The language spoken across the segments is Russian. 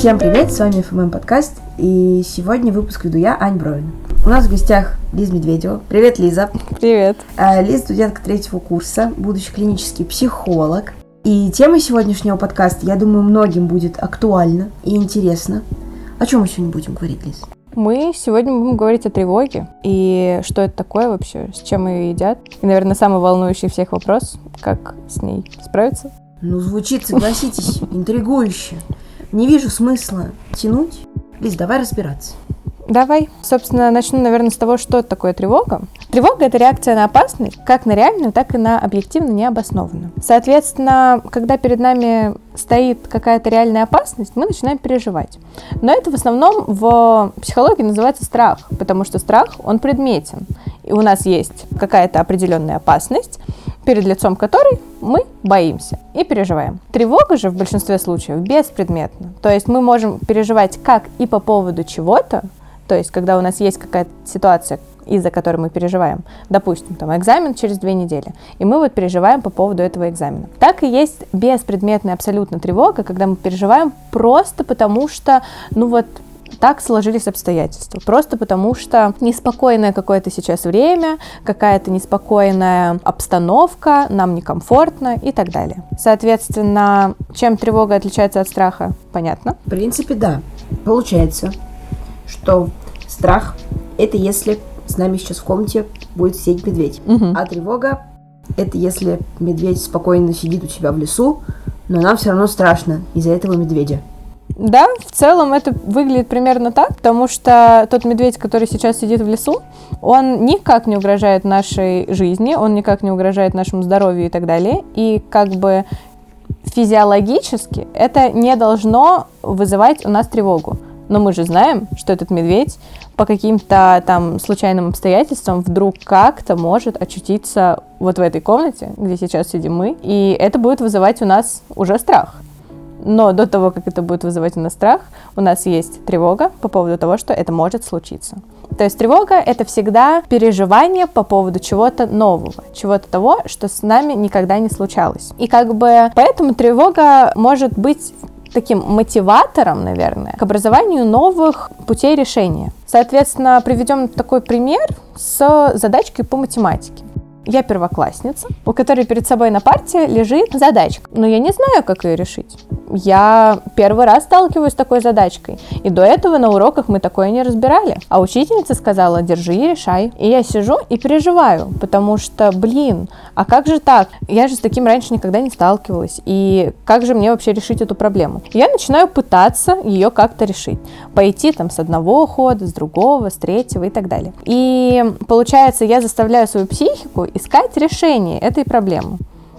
Всем привет, с вами ФММ подкаст, и сегодня выпуск веду я, Ань Бровин. У нас в гостях Лиза Медведева. Привет, Лиза. Привет. А, Лиза студентка третьего курса, будущий клинический психолог. И тема сегодняшнего подкаста, я думаю, многим будет актуальна и интересна. О чем мы сегодня будем говорить, Лиз? Мы сегодня будем говорить о тревоге и что это такое вообще, с чем ее едят. И, наверное, самый волнующий всех вопрос, как с ней справиться. Ну, звучит, согласитесь, интригующе. Не вижу смысла тянуть. Лиз, давай разбираться. Давай. Собственно, начну, наверное, с того, что такое тревога. Тревога — это реакция на опасность, как на реальную, так и на объективно необоснованную. Соответственно, когда перед нами стоит какая-то реальная опасность, мы начинаем переживать. Но это в основном в психологии называется страх, потому что страх, он предметен. И у нас есть какая-то определенная опасность, перед лицом которой мы боимся и переживаем. Тревога же в большинстве случаев беспредметна. То есть мы можем переживать как и по поводу чего-то, то есть, когда у нас есть какая-то ситуация, из-за которой мы переживаем, допустим, там экзамен через две недели, и мы вот переживаем по поводу этого экзамена. Так и есть беспредметная абсолютно тревога, когда мы переживаем просто потому, что, ну вот, так сложились обстоятельства. Просто потому что неспокойное какое-то сейчас время, какая-то неспокойная обстановка, нам некомфортно и так далее. Соответственно, чем тревога отличается от страха, понятно? В принципе, да. Получается, что страх – это если с нами сейчас в комнате будет сидеть медведь. Угу. А тревога – это если медведь спокойно сидит у себя в лесу, но нам все равно страшно из-за этого медведя. Да, в целом это выглядит примерно так, потому что тот медведь, который сейчас сидит в лесу, он никак не угрожает нашей жизни, он никак не угрожает нашему здоровью и так далее. И как бы физиологически это не должно вызывать у нас тревогу. Но мы же знаем, что этот медведь по каким-то там случайным обстоятельствам вдруг как-то может очутиться вот в этой комнате, где сейчас сидим мы, и это будет вызывать у нас уже страх. Но до того, как это будет вызывать у нас страх, у нас есть тревога по поводу того, что это может случиться. То есть тревога — это всегда переживание по поводу чего-то нового, чего-то того, что с нами никогда не случалось. И как бы поэтому тревога может быть таким мотиватором, наверное, к образованию новых путей решения. Соответственно, приведем такой пример с задачкой по математике. Я первоклассница, у которой перед собой на парте лежит задачка, но я не знаю, как ее решить. Я первый раз сталкиваюсь с такой задачкой, и до этого на уроках мы такое не разбирали. А учительница сказала, держи и решай. И я сижу и переживаю, потому что, блин, а как же так? Я же с таким раньше никогда не сталкивалась, и как же мне вообще решить эту проблему? Я начинаю пытаться ее как-то решить. Пойти там с одного хода, с другого, с третьего и так далее. И получается, я заставляю свою психику искать решение этой проблемы.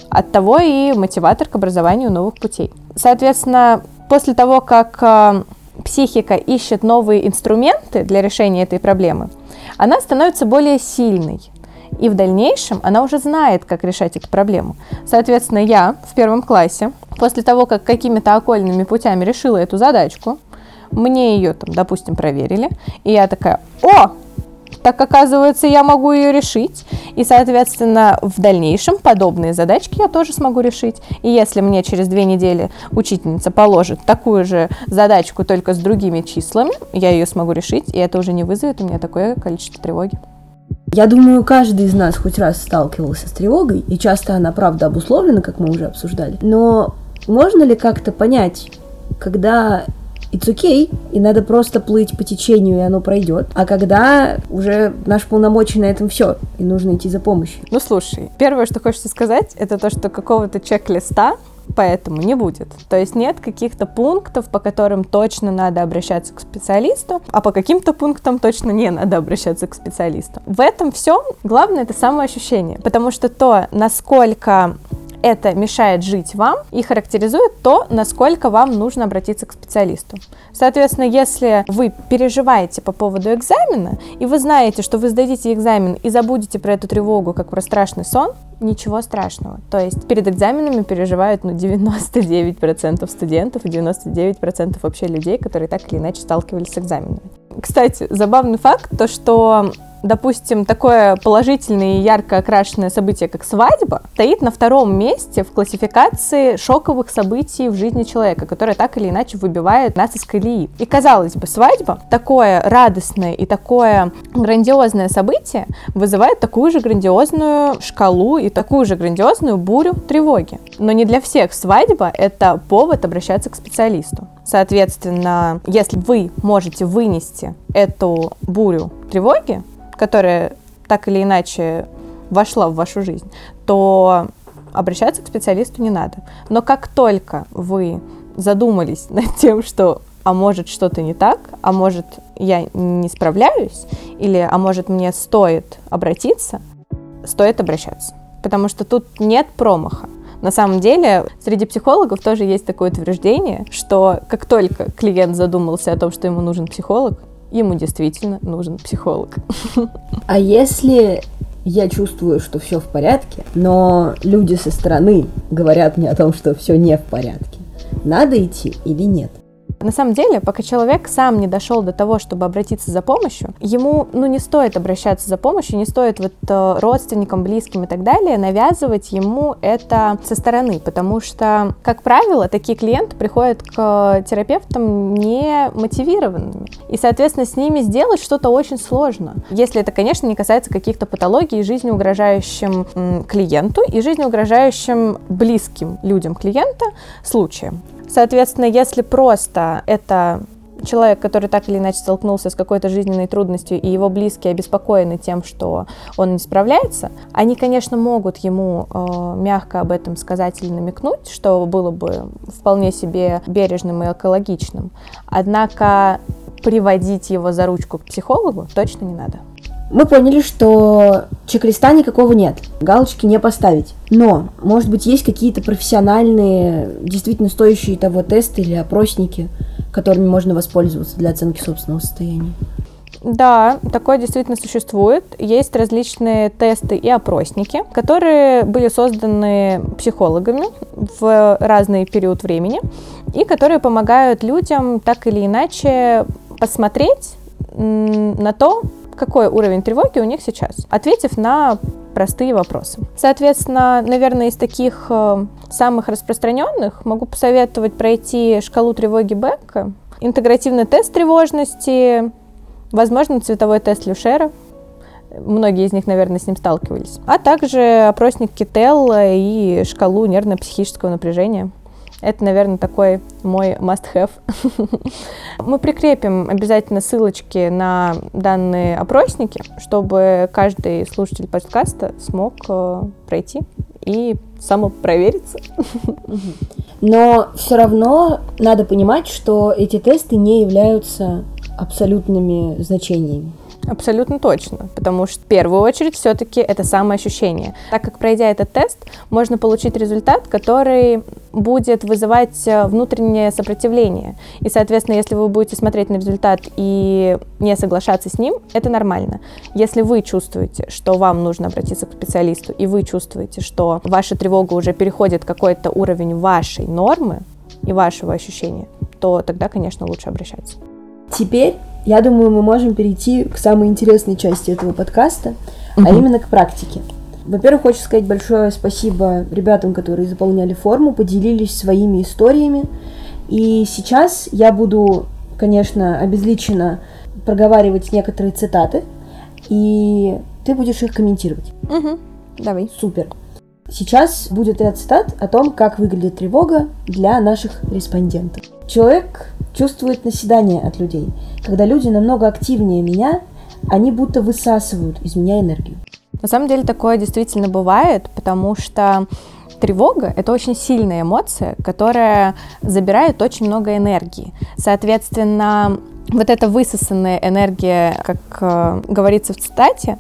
От того и мотиватор к образованию новых путей. Соответственно, после того, как э, психика ищет новые инструменты для решения этой проблемы, она становится более сильной. И в дальнейшем она уже знает, как решать эту проблему. Соответственно, я в первом классе, после того, как какими-то окольными путями решила эту задачку, мне ее там, допустим, проверили, и я такая, о, так оказывается, я могу ее решить. И, соответственно, в дальнейшем подобные задачки я тоже смогу решить. И если мне через две недели учительница положит такую же задачку, только с другими числами, я ее смогу решить, и это уже не вызовет у меня такое количество тревоги. Я думаю, каждый из нас хоть раз сталкивался с тревогой, и часто она, правда, обусловлена, как мы уже обсуждали. Но можно ли как-то понять, когда it's okay, и надо просто плыть по течению, и оно пройдет. А когда уже наш полномочий на этом все, и нужно идти за помощью. Ну слушай, первое, что хочется сказать, это то, что какого-то чек-листа поэтому не будет. То есть нет каких-то пунктов, по которым точно надо обращаться к специалисту, а по каким-то пунктам точно не надо обращаться к специалисту. В этом все главное это самоощущение, потому что то, насколько это мешает жить вам и характеризует то, насколько вам нужно обратиться к специалисту. Соответственно, если вы переживаете по поводу экзамена, и вы знаете, что вы сдадите экзамен и забудете про эту тревогу, как про страшный сон, ничего страшного. То есть перед экзаменами переживают ну, 99% студентов и 99% вообще людей, которые так или иначе сталкивались с экзаменами. Кстати, забавный факт, то что допустим, такое положительное и ярко окрашенное событие, как свадьба, стоит на втором месте в классификации шоковых событий в жизни человека, которое так или иначе выбивает нас из колеи. И казалось бы, свадьба, такое радостное и такое грандиозное событие, вызывает такую же грандиозную шкалу и такую же грандиозную бурю тревоги. Но не для всех свадьба — это повод обращаться к специалисту. Соответственно, если вы можете вынести эту бурю тревоги, которая так или иначе вошла в вашу жизнь, то обращаться к специалисту не надо. Но как только вы задумались над тем, что а может что-то не так, а может я не справляюсь, или а может мне стоит обратиться, стоит обращаться. Потому что тут нет промаха. На самом деле, среди психологов тоже есть такое утверждение, что как только клиент задумался о том, что ему нужен психолог, ему действительно нужен психолог. А если я чувствую, что все в порядке, но люди со стороны говорят мне о том, что все не в порядке, надо идти или нет? На самом деле, пока человек сам не дошел до того, чтобы обратиться за помощью, ему ну, не стоит обращаться за помощью, не стоит вот э, родственникам, близким и так далее навязывать ему это со стороны, потому что, как правило, такие клиенты приходят к терапевтам не мотивированными. И, соответственно, с ними сделать что-то очень сложно. Если это, конечно, не касается каких-то патологий жизнеугрожающим клиенту и жизнеугрожающим близким людям клиента случаем. Соответственно, если просто это человек, который так или иначе столкнулся с какой-то жизненной трудностью, и его близкие обеспокоены тем, что он не справляется, они, конечно, могут ему э, мягко об этом сказать или намекнуть, что было бы вполне себе бережным и экологичным. Однако приводить его за ручку к психологу точно не надо. Мы поняли, что чек-листа никакого нет, галочки не поставить. Но, может быть, есть какие-то профессиональные, действительно стоящие того тесты или опросники, которыми можно воспользоваться для оценки собственного состояния? Да, такое действительно существует. Есть различные тесты и опросники, которые были созданы психологами в разный период времени и которые помогают людям так или иначе посмотреть на то, какой уровень тревоги у них сейчас, ответив на простые вопросы. Соответственно, наверное, из таких э, самых распространенных могу посоветовать пройти шкалу тревоги Бекка, интегративный тест тревожности, возможно, цветовой тест Люшера, Многие из них, наверное, с ним сталкивались. А также опросник Кителла и шкалу нервно-психического напряжения. Это, наверное, такой мой must-have. Мы прикрепим обязательно ссылочки на данные опросники, чтобы каждый слушатель подкаста смог э, пройти и самопровериться. Но все равно надо понимать, что эти тесты не являются абсолютными значениями. Абсолютно точно, потому что в первую очередь все-таки это самоощущение. Так как пройдя этот тест, можно получить результат, который будет вызывать э, внутреннее сопротивление. И, соответственно, если вы будете смотреть на результат и не соглашаться с ним, это нормально. Если вы чувствуете, что вам нужно обратиться к специалисту, и вы чувствуете, что ваша тревога уже переходит какой-то уровень вашей нормы и вашего ощущения, то тогда, конечно, лучше обращаться. Теперь я думаю, мы можем перейти к самой интересной части этого подкаста, угу. а именно к практике. Во-первых, хочу сказать большое спасибо ребятам, которые заполняли форму, поделились своими историями. И сейчас я буду, конечно, обезличенно проговаривать некоторые цитаты, и ты будешь их комментировать. Угу. Давай. Супер. Сейчас будет ряд цитат о том, как выглядит тревога для наших респондентов. Человек чувствует наседание от людей. Когда люди намного активнее меня, они будто высасывают из меня энергию. На самом деле такое действительно бывает, потому что тревога — это очень сильная эмоция, которая забирает очень много энергии. Соответственно, вот эта высосанная энергия, как э, говорится в цитате,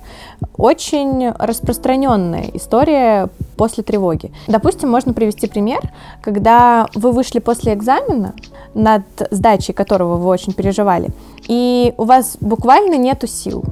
очень распространенная история после тревоги. Допустим, можно привести пример, когда вы вышли после экзамена, над сдачей которого вы очень переживали, и у вас буквально нету сил.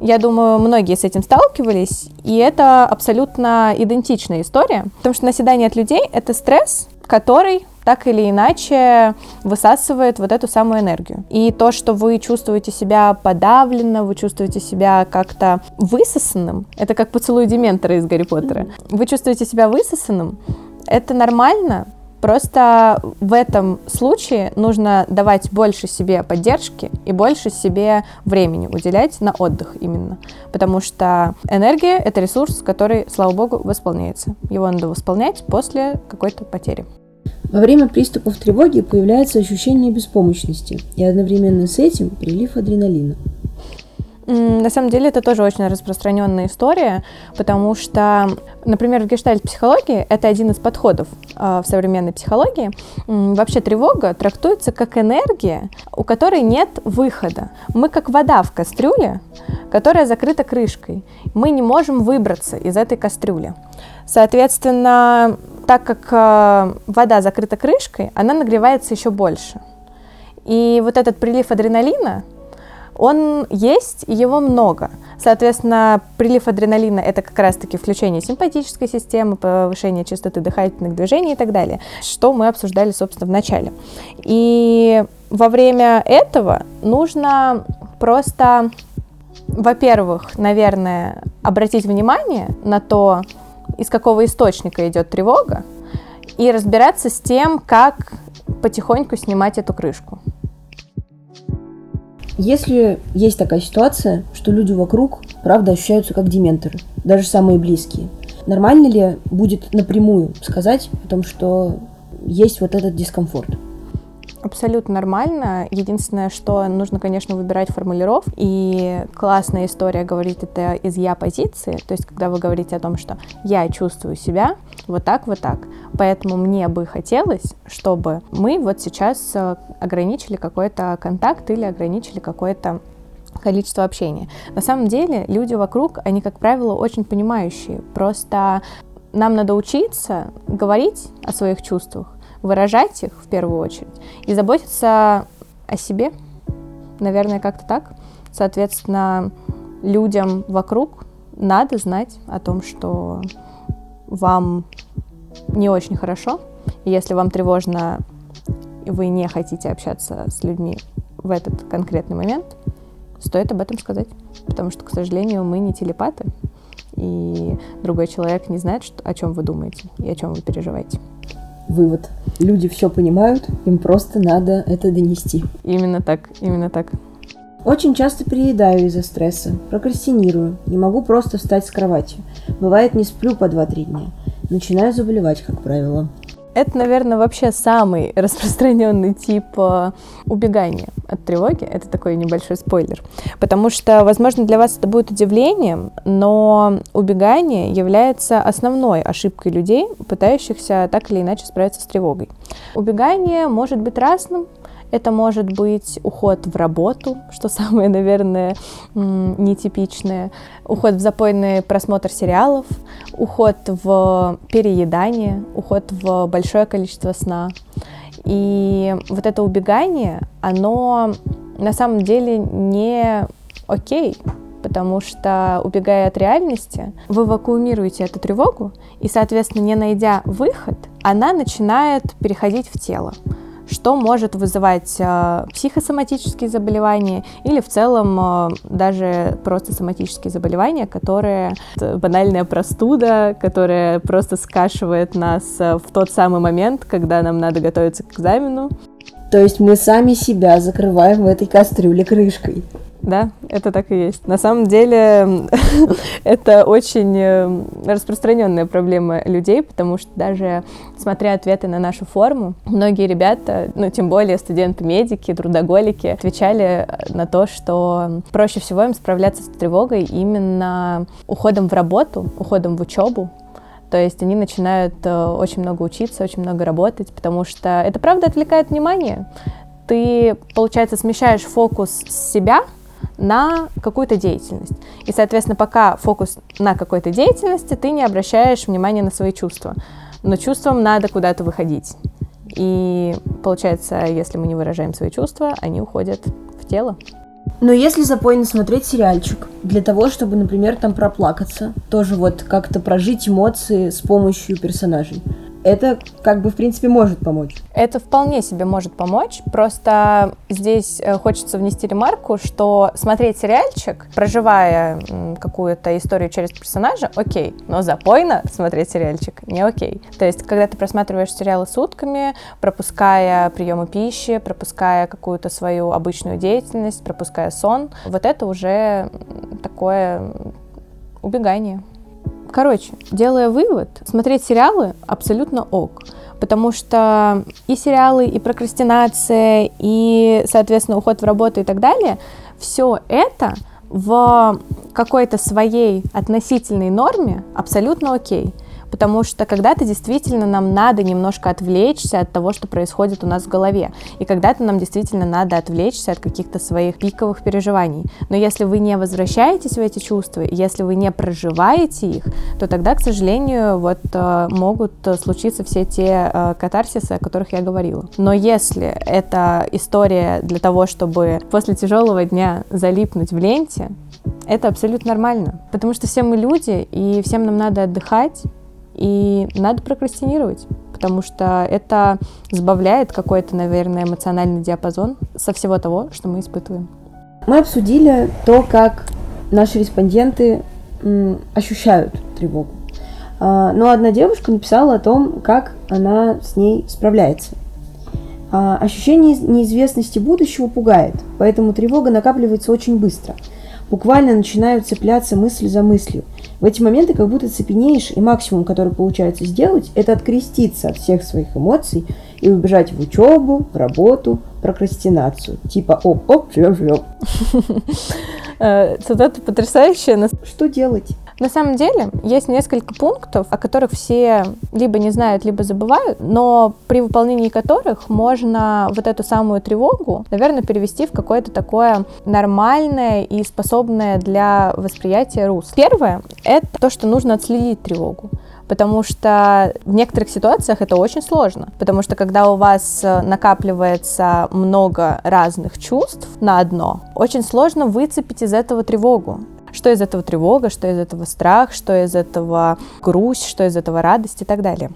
Я думаю, многие с этим сталкивались, и это абсолютно идентичная история, потому что наседание от людей — это стресс, который так или иначе высасывает вот эту самую энергию. И то, что вы чувствуете себя подавленно, вы чувствуете себя как-то высосанным, это как поцелуй Дементора из Гарри Поттера. Вы чувствуете себя высосанным, это нормально, Просто в этом случае нужно давать больше себе поддержки и больше себе времени уделять на отдых именно. Потому что энергия — это ресурс, который, слава богу, восполняется. Его надо восполнять после какой-то потери. Во время приступов тревоги появляется ощущение беспомощности, и одновременно с этим прилив адреналина. На самом деле это тоже очень распространенная история, потому что, например, в гештальт-психологии это один из подходов э, в современной психологии. Вообще тревога трактуется как энергия, у которой нет выхода. Мы как вода в кастрюле, которая закрыта крышкой. Мы не можем выбраться из этой кастрюли. Соответственно, так как э, вода закрыта крышкой, она нагревается еще больше. И вот этот прилив адреналина, он есть, и его много. Соответственно, прилив адреналина – это как раз-таки включение симпатической системы, повышение частоты дыхательных движений и так далее, что мы обсуждали, собственно, в начале. И во время этого нужно просто, во-первых, наверное, обратить внимание на то, из какого источника идет тревога, и разбираться с тем, как потихоньку снимать эту крышку. Если есть такая ситуация, что люди вокруг, правда, ощущаются как дементоры, даже самые близкие, нормально ли будет напрямую сказать о том, что есть вот этот дискомфорт? Абсолютно нормально. Единственное, что нужно, конечно, выбирать формулиров. И классная история говорит это из я позиции. То есть, когда вы говорите о том, что я чувствую себя вот так, вот так. Поэтому мне бы хотелось, чтобы мы вот сейчас э, ограничили какой-то контакт или ограничили какое-то количество общения. На самом деле люди вокруг, они, как правило, очень понимающие. Просто нам надо учиться говорить о своих чувствах, выражать их в первую очередь и заботиться о себе, наверное, как-то так. Соответственно, людям вокруг надо знать о том, что вам не очень хорошо, и если вам тревожно, и вы не хотите общаться с людьми в этот конкретный момент, стоит об этом сказать, потому что, к сожалению, мы не телепаты, и другой человек не знает, что, о чем вы думаете и о чем вы переживаете. Вывод. Люди все понимают, им просто надо это донести. Именно так, именно так. Очень часто переедаю из-за стресса, прокрастинирую, не могу просто встать с кровати. Бывает, не сплю по 2-3 дня. Начинаю заболевать, как правило. Это, наверное, вообще самый распространенный тип э, убегания от тревоги. Это такой небольшой спойлер. Потому что, возможно, для вас это будет удивлением, но убегание является основной ошибкой людей, пытающихся так или иначе справиться с тревогой. Убегание может быть разным, это может быть уход в работу, что самое, наверное, нетипичное, уход в запойный просмотр сериалов, уход в переедание, уход в большое количество сна. И вот это убегание, оно на самом деле не окей, потому что, убегая от реальности, вы вакуумируете эту тревогу, и, соответственно, не найдя выход, она начинает переходить в тело что может вызывать э, психосоматические заболевания или в целом э, даже просто соматические заболевания, которые банальная простуда, которая просто скашивает нас э, в тот самый момент, когда нам надо готовиться к экзамену. То есть мы сами себя закрываем в этой кастрюле крышкой. Да, это так и есть. На самом деле это очень э, распространенная проблема людей, потому что даже смотря ответы на нашу форму, многие ребята, ну тем более студенты-медики, трудоголики, отвечали на то, что проще всего им справляться с тревогой именно уходом в работу, уходом в учебу, то есть они начинают э, очень много учиться, очень много работать, потому что это правда отвлекает внимание. Ты, получается, смещаешь фокус с себя на какую-то деятельность. И, соответственно, пока фокус на какой-то деятельности, ты не обращаешь внимания на свои чувства. Но чувствам надо куда-то выходить. И получается, если мы не выражаем свои чувства, они уходят в тело. Но если запойно смотреть сериальчик, для того, чтобы, например, там проплакаться, тоже вот как-то прожить эмоции с помощью персонажей, это как бы в принципе может помочь. Это вполне себе может помочь, просто здесь э, хочется внести ремарку, что смотреть сериальчик, проживая какую-то историю через персонажа, окей, но запойно смотреть сериальчик не окей. То есть, когда ты просматриваешь сериалы сутками, пропуская приемы пищи, пропуская какую-то свою обычную деятельность, пропуская сон, вот это уже такое убегание. Короче, делая вывод, смотреть сериалы абсолютно ок. Потому что и сериалы, и прокрастинация, и, соответственно, уход в работу и так далее, все это в какой-то своей относительной норме абсолютно окей потому что когда-то действительно нам надо немножко отвлечься от того, что происходит у нас в голове, и когда-то нам действительно надо отвлечься от каких-то своих пиковых переживаний. Но если вы не возвращаетесь в эти чувства, если вы не проживаете их, то тогда, к сожалению, вот э, могут случиться все те э, катарсисы, о которых я говорила. Но если это история для того, чтобы после тяжелого дня залипнуть в ленте, это абсолютно нормально, потому что все мы люди, и всем нам надо отдыхать, и надо прокрастинировать, потому что это сбавляет какой-то, наверное, эмоциональный диапазон со всего того, что мы испытываем. Мы обсудили то, как наши респонденты ощущают тревогу. А, но одна девушка написала о том, как она с ней справляется. А, ощущение неизвестности будущего пугает, поэтому тревога накапливается очень быстро. Буквально начинают цепляться мысль за мыслью – в эти моменты как будто цепенеешь, и максимум, который получается сделать, это откреститься от всех своих эмоций и убежать в учебу, в работу, прокрастинацию. Типа оп-оп, живем-живем. Э, цитата потрясающая. Что делать? На самом деле есть несколько пунктов, о которых все либо не знают, либо забывают, но при выполнении которых можно вот эту самую тревогу, наверное, перевести в какое-то такое нормальное и способное для восприятия русло. Первое — это то, что нужно отследить тревогу потому что в некоторых ситуациях это очень сложно, потому что когда у вас э, накапливается много разных чувств на одно, очень сложно выцепить из этого тревогу. Что из этого тревога, что из этого страх, что из этого грусть, что из этого радость и так далее.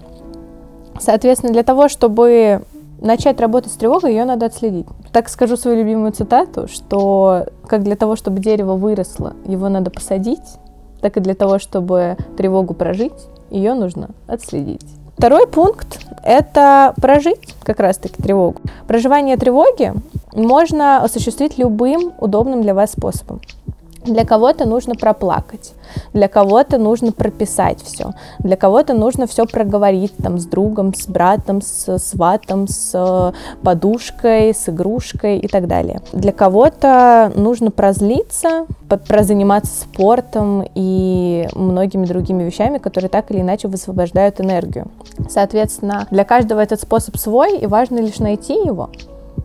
Соответственно, для того, чтобы начать работать с тревогой, ее надо отследить. Так скажу свою любимую цитату, что как для того, чтобы дерево выросло, его надо посадить, так и для того, чтобы тревогу прожить, ее нужно отследить. Второй пункт – это прожить как раз-таки тревогу. Проживание тревоги можно осуществить любым удобным для вас способом. Для кого-то нужно проплакать, для кого-то нужно прописать все, для кого-то нужно все проговорить там с другом, с братом, с сватом, с подушкой, с игрушкой и так далее. Для кого-то нужно прозлиться, прозаниматься спортом и многими другими вещами, которые так или иначе высвобождают энергию. Соответственно, для каждого этот способ свой, и важно лишь найти его,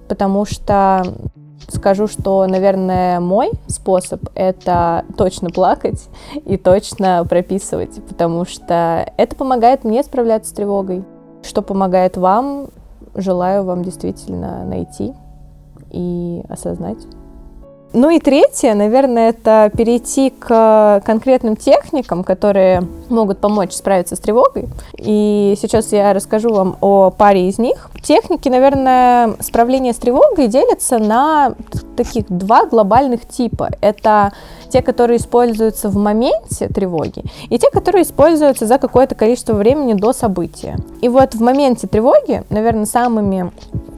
потому что Скажу, что, наверное, мой способ — это точно плакать и точно прописывать, потому что это помогает мне справляться с тревогой. Что помогает вам, желаю вам действительно найти и осознать. Ну и третье, наверное, это перейти к конкретным техникам, которые могут помочь справиться с тревогой. И сейчас я расскажу вам о паре из них. Техники, наверное, справления с тревогой делятся на таких два глобальных типа. Это те, которые используются в моменте тревоги, и те, которые используются за какое-то количество времени до события. И вот в моменте тревоги, наверное, самыми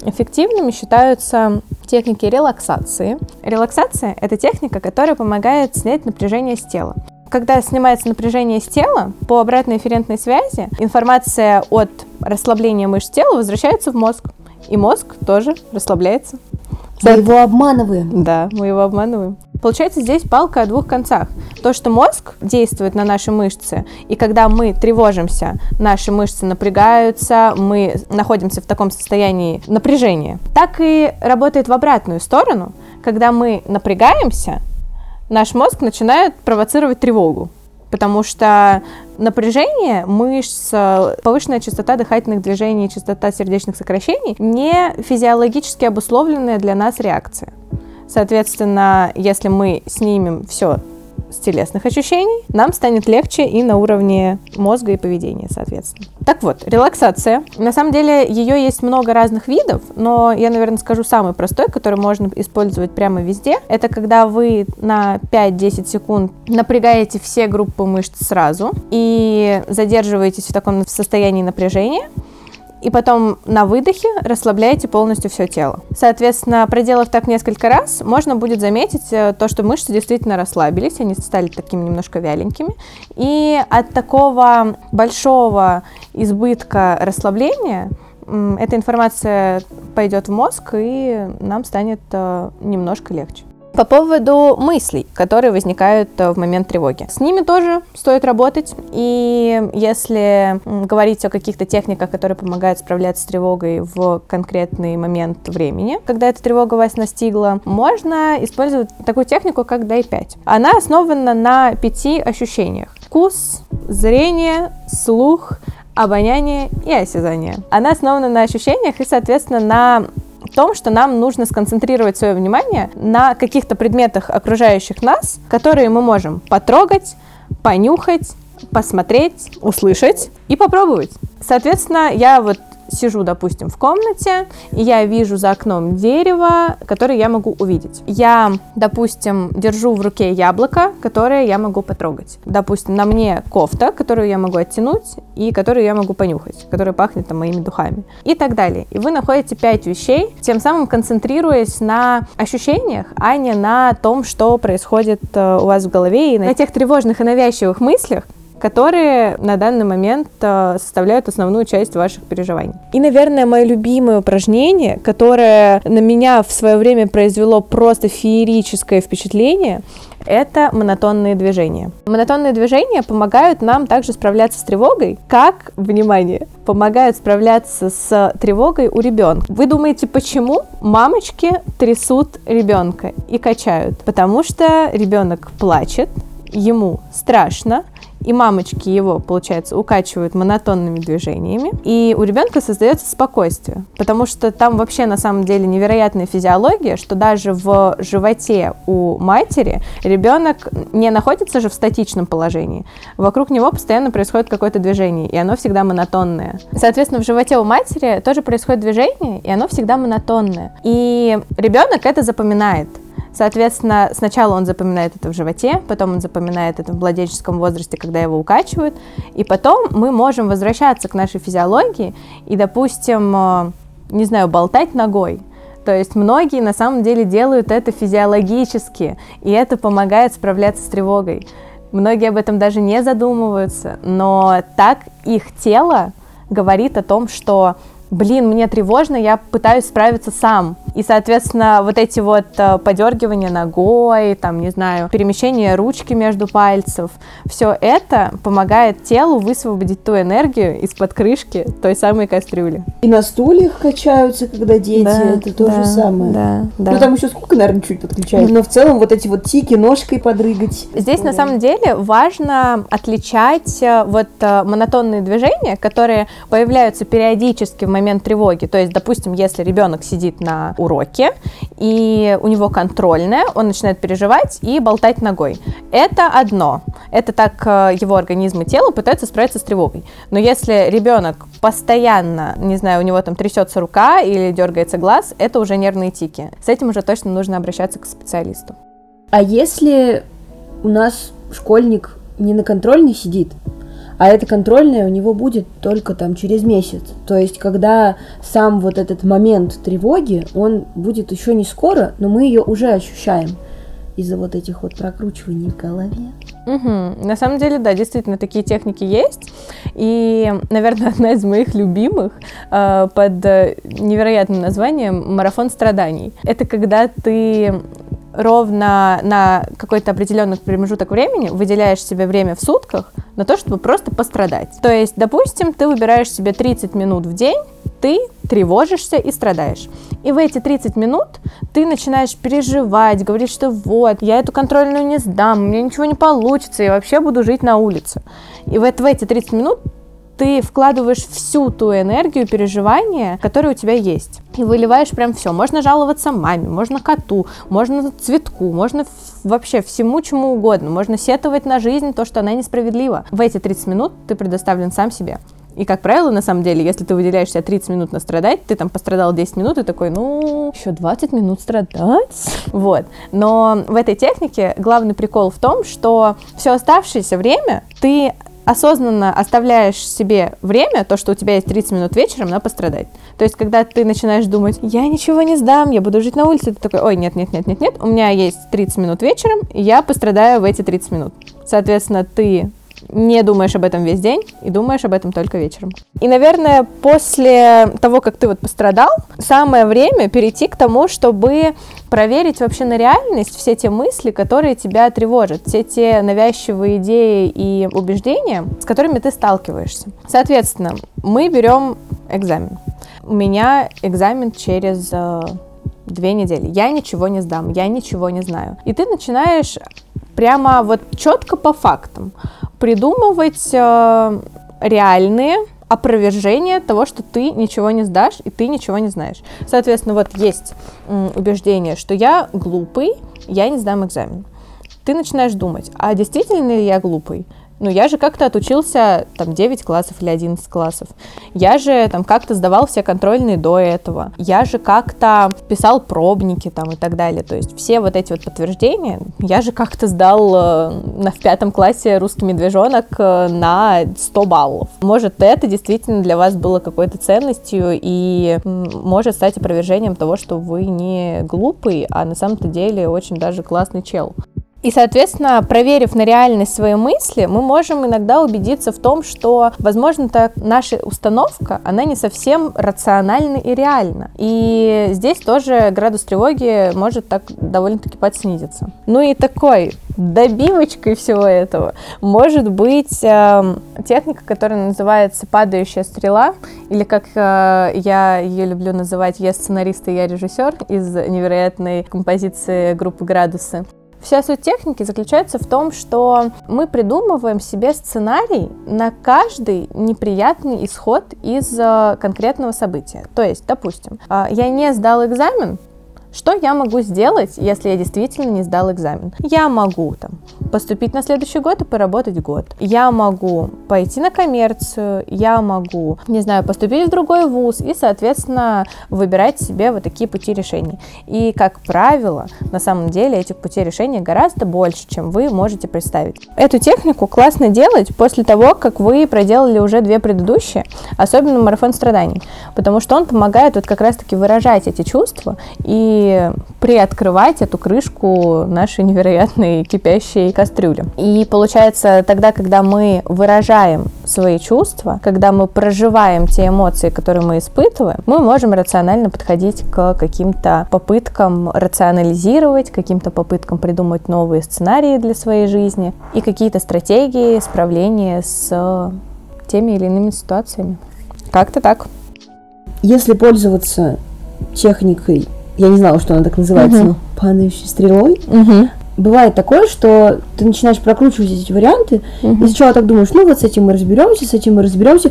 эффективными считаются техники релаксации. Релаксация – это техника, которая помогает снять напряжение с тела. Когда снимается напряжение с тела, по обратной эфферентной связи информация от расслабления мышц тела возвращается в мозг. И мозг тоже расслабляется. Мы его обманываем. Да, мы его обманываем. Получается, здесь палка о двух концах. То, что мозг действует на наши мышцы, и когда мы тревожимся, наши мышцы напрягаются, мы находимся в таком состоянии напряжения, так и работает в обратную сторону. Когда мы напрягаемся, наш мозг начинает провоцировать тревогу потому что напряжение мышц, повышенная частота дыхательных движений, частота сердечных сокращений не физиологически обусловленная для нас реакция. Соответственно, если мы снимем все с телесных ощущений, нам станет легче и на уровне мозга и поведения, соответственно. Так вот, релаксация. На самом деле ее есть много разных видов, но я, наверное, скажу самый простой, который можно использовать прямо везде. Это когда вы на 5-10 секунд напрягаете все группы мышц сразу и задерживаетесь в таком состоянии напряжения, и потом на выдохе расслабляете полностью все тело. Соответственно, проделав так несколько раз, можно будет заметить э, то, что мышцы действительно расслабились, они стали такими немножко вяленькими. И от такого большого избытка расслабления эта информация пойдет в мозг, и нам станет э, немножко легче. По поводу мыслей, которые возникают э, в момент тревоги. С ними тоже стоит работать. И если говорить о каких-то техниках, которые помогают справляться с тревогой в конкретный момент времени, когда эта тревога вас настигла, можно использовать такую технику, как DAI-5. Она основана на пяти ощущениях. Вкус, зрение, слух, обоняние и осязание. Она основана на ощущениях и, соответственно, на том, что нам нужно сконцентрировать свое внимание на каких-то предметах окружающих нас, которые мы можем потрогать, понюхать, посмотреть, услышать и попробовать. Соответственно, я вот сижу, допустим, в комнате, и я вижу за окном дерево, которое я могу увидеть. Я, допустим, держу в руке яблоко, которое я могу потрогать. Допустим, на мне кофта, которую я могу оттянуть, и которую я могу понюхать, которая пахнет там моими духами. И так далее. И вы находите пять вещей, тем самым концентрируясь на ощущениях, а не на том, что происходит э, у вас в голове, и на тех тревожных и навязчивых мыслях, которые на данный момент э, составляют основную часть ваших переживаний. И, наверное, мое любимое упражнение, которое на меня в свое время произвело просто феерическое впечатление, это монотонные движения. Монотонные движения помогают нам также справляться с тревогой, как, внимание, помогают справляться с тревогой у ребенка. Вы думаете, почему мамочки трясут ребенка и качают? Потому что ребенок плачет, ему страшно, и мамочки его, получается, укачивают монотонными движениями, и у ребенка создается спокойствие, потому что там вообще на самом деле невероятная физиология, что даже в животе у матери ребенок не находится же в статичном положении, вокруг него постоянно происходит какое-то движение, и оно всегда монотонное. Соответственно, в животе у матери тоже происходит движение, и оно всегда монотонное. И ребенок это запоминает. Соответственно, сначала он запоминает это в животе, потом он запоминает это в младенческом возрасте, когда его укачивают, и потом мы можем возвращаться к нашей физиологии и, допустим, э, не знаю, болтать ногой. То есть многие на самом деле делают это физиологически, и это помогает справляться с тревогой. Многие об этом даже не задумываются, но так их тело говорит о том, что блин, мне тревожно, я пытаюсь справиться сам. И, соответственно, вот эти вот э, подергивания ногой, там, не знаю, перемещение ручки между пальцев, все это помогает телу высвободить ту энергию из-под крышки той самой кастрюли. И на стульях качаются, когда дети, да, это то да, же самое. Да, да. Ну, там еще сколько, наверное, чуть подключают. Но в целом вот эти вот тики, ножкой подрыгать. Здесь, на самом деле, важно отличать э, вот э, монотонные движения, которые появляются периодически в момент тревоги. То есть, допустим, если ребенок сидит на уроке, и у него контрольная, он начинает переживать и болтать ногой. Это одно. Это так э, его организм и тело пытаются справиться с тревогой. Но если ребенок постоянно, не знаю, у него там трясется рука или дергается глаз, это уже нервные тики. С этим уже точно нужно обращаться к специалисту. А если у нас школьник не на контрольной сидит, а это контрольное у него будет только там через месяц. То есть, когда сам вот этот момент тревоги, он будет еще не скоро, но мы ее уже ощущаем из-за вот этих вот прокручиваний в голове. Угу. На самом деле, да, действительно, такие техники есть. И, наверное, одна из моих любимых э, под невероятным названием «Марафон страданий». Это когда ты ровно на какой-то определенный промежуток времени выделяешь себе время в сутках на то, чтобы просто пострадать. То есть, допустим, ты выбираешь себе 30 минут в день, ты тревожишься и страдаешь. И в эти 30 минут ты начинаешь переживать, говорить, что вот, я эту контрольную не сдам, у меня ничего не получится, я вообще буду жить на улице. И вот в эти 30 минут ты вкладываешь всю ту энергию, переживания, которые у тебя есть. И выливаешь прям все. Можно жаловаться маме, можно коту, можно цветку, можно вообще всему чему угодно. Можно сетовать на жизнь, то, что она несправедлива. В эти 30 минут ты предоставлен сам себе. И, как правило, на самом деле, если ты выделяешь себе 30 минут на страдать, ты там пострадал 10 минут и такой, ну, еще 20 минут страдать. Вот. Но в этой технике главный прикол в том, что все оставшееся время ты осознанно оставляешь себе время, то, что у тебя есть 30 минут вечером, на пострадать. То есть, когда ты начинаешь думать, я ничего не сдам, я буду жить на улице, ты такой, ой, нет, нет, нет, нет, нет, у меня есть 30 минут вечером, и я пострадаю в эти 30 минут. Соответственно, ты не думаешь об этом весь день и думаешь об этом только вечером. И, наверное, после того, как ты вот пострадал, самое время перейти к тому, чтобы проверить вообще на реальность все те мысли, которые тебя тревожат, все те навязчивые идеи и убеждения, с которыми ты сталкиваешься. Соответственно, мы берем экзамен. У меня экзамен через э, две недели. Я ничего не сдам, я ничего не знаю. И ты начинаешь прямо вот четко по фактам придумывать э, реальные опровержения того, что ты ничего не сдашь и ты ничего не знаешь. Соответственно, вот есть убеждение, что я глупый, я не сдам экзамен. Ты начинаешь думать, а действительно ли я глупый? Ну, я же как-то отучился там 9 классов или 11 классов. Я же там как-то сдавал все контрольные до этого. Я же как-то писал пробники там и так далее. То есть все вот эти вот подтверждения, я же как-то сдал э, на, в пятом классе русский медвежонок э, на 100 баллов. Может, это действительно для вас было какой-то ценностью и может стать опровержением того, что вы не глупый, а на самом-то деле очень даже классный чел. И, соответственно, проверив на реальность свои мысли, мы можем иногда убедиться в том, что, возможно, так наша установка, она не совсем рациональна и реальна. И здесь тоже градус тревоги может так довольно-таки подснизиться. Ну и такой добивочкой всего этого может быть э, техника, которая называется падающая стрела, или как э, я ее люблю называть, я сценарист и я режиссер из невероятной композиции группы «Градусы». Вся суть техники заключается в том, что мы придумываем себе сценарий на каждый неприятный исход из э, конкретного события. То есть, допустим, э, я не сдал экзамен, что я могу сделать, если я действительно не сдал экзамен? Я могу там поступить на следующий год и поработать год. Я могу пойти на коммерцию, я могу, не знаю, поступить в другой вуз и, соответственно, выбирать себе вот такие пути решений. И, как правило, на самом деле этих путей решения гораздо больше, чем вы можете представить. Эту технику классно делать после того, как вы проделали уже две предыдущие, особенно марафон страданий, потому что он помогает вот как раз-таки выражать эти чувства и приоткрывать эту крышку нашей невероятной кипящей кастрюли. И получается, тогда, когда мы выражаем свои чувства, когда мы проживаем те эмоции, которые мы испытываем, мы можем рационально подходить к каким-то попыткам рационализировать, каким-то попыткам придумать новые сценарии для своей жизни и какие-то стратегии справления с теми или иными ситуациями. Как-то так. Если пользоваться техникой я не знала, что она так называется, но падающей стрелой. Бывает такое, что ты начинаешь прокручивать эти варианты, и сначала так думаешь, ну вот с этим мы разберемся, с этим мы разберемся,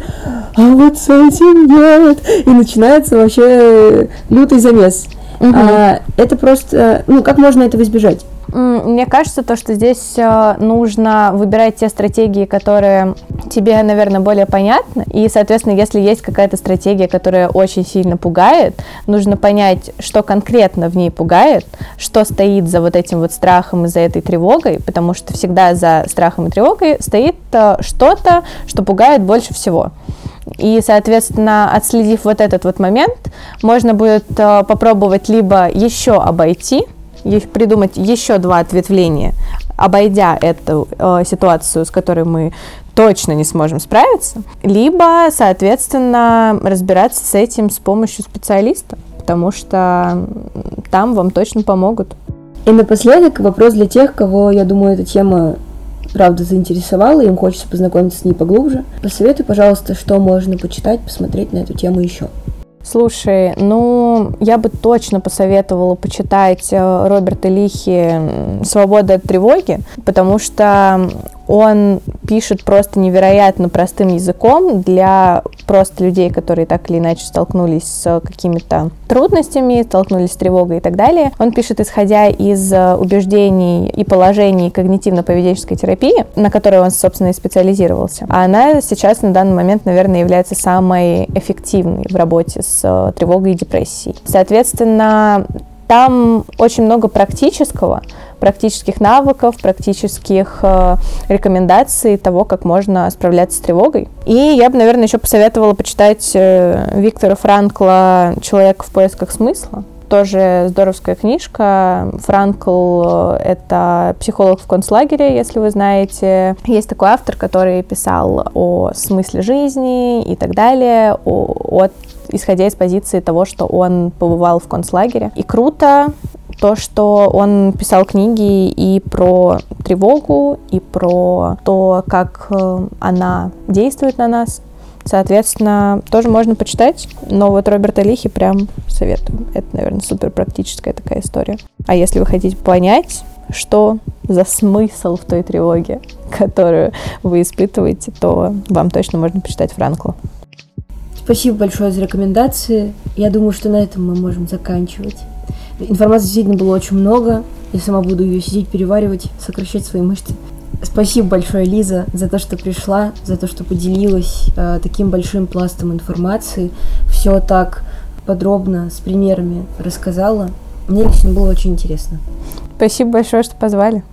а вот с этим нет. И начинается вообще лютый замес. А, это просто, ну, как можно этого избежать? Мне кажется, то, что здесь э, нужно выбирать те стратегии, которые тебе, наверное, более понятны. И, соответственно, если есть какая-то стратегия, которая очень сильно пугает, нужно понять, что конкретно в ней пугает, что стоит за вот этим вот страхом и за этой тревогой, потому что всегда за страхом и тревогой стоит э, что-то, что пугает больше всего. И, соответственно, отследив вот этот вот момент, можно будет э, попробовать либо еще обойти, придумать еще два ответвления, обойдя эту э, ситуацию, с которой мы точно не сможем справиться, либо, соответственно, разбираться с этим с помощью специалиста, потому что там вам точно помогут. И напоследок вопрос для тех, кого, я думаю, эта тема правда заинтересовала, им хочется познакомиться с ней поглубже. Посоветуй, пожалуйста, что можно почитать, посмотреть на эту тему еще. Слушай, ну, я бы точно посоветовала почитать э, Роберта Лихи «Свобода от тревоги», потому что он пишет просто невероятно простым языком для просто людей, которые так или иначе столкнулись с какими-то трудностями, столкнулись с тревогой и так далее. Он пишет, исходя из э, убеждений и положений когнитивно-поведенческой терапии, на которой он, собственно, и специализировался. А она сейчас на данный момент, наверное, является самой эффективной в работе с э, тревогой и депрессией. Соответственно, там очень много практического, практических навыков, практических э, рекомендаций того, как можно справляться с тревогой. И я бы, наверное, еще посоветовала почитать э, Виктора Франкла «Человек в поисках смысла». Тоже здоровская книжка. Франкл — это психолог в концлагере, если вы знаете. Есть такой автор, который писал о смысле жизни и так далее, о, от исходя из позиции того, что он побывал в концлагере. И круто то, что он писал книги и про тревогу, и про то, как э, она действует на нас. Соответственно, тоже можно почитать. Но вот Роберта Лихи прям советую. Это, наверное, супер практическая такая история. А если вы хотите понять, что за смысл в той тревоге, которую вы испытываете, то вам точно можно почитать Франкла. Спасибо большое за рекомендации. Я думаю, что на этом мы можем заканчивать. Информации действительно было очень много. Я сама буду ее сидеть, переваривать, сокращать свои мышцы. Спасибо большое, Лиза, за то, что пришла, за то, что поделилась э, таким большим пластом информации. Все так подробно, с примерами рассказала. Мне лично было очень интересно. Спасибо большое, что позвали.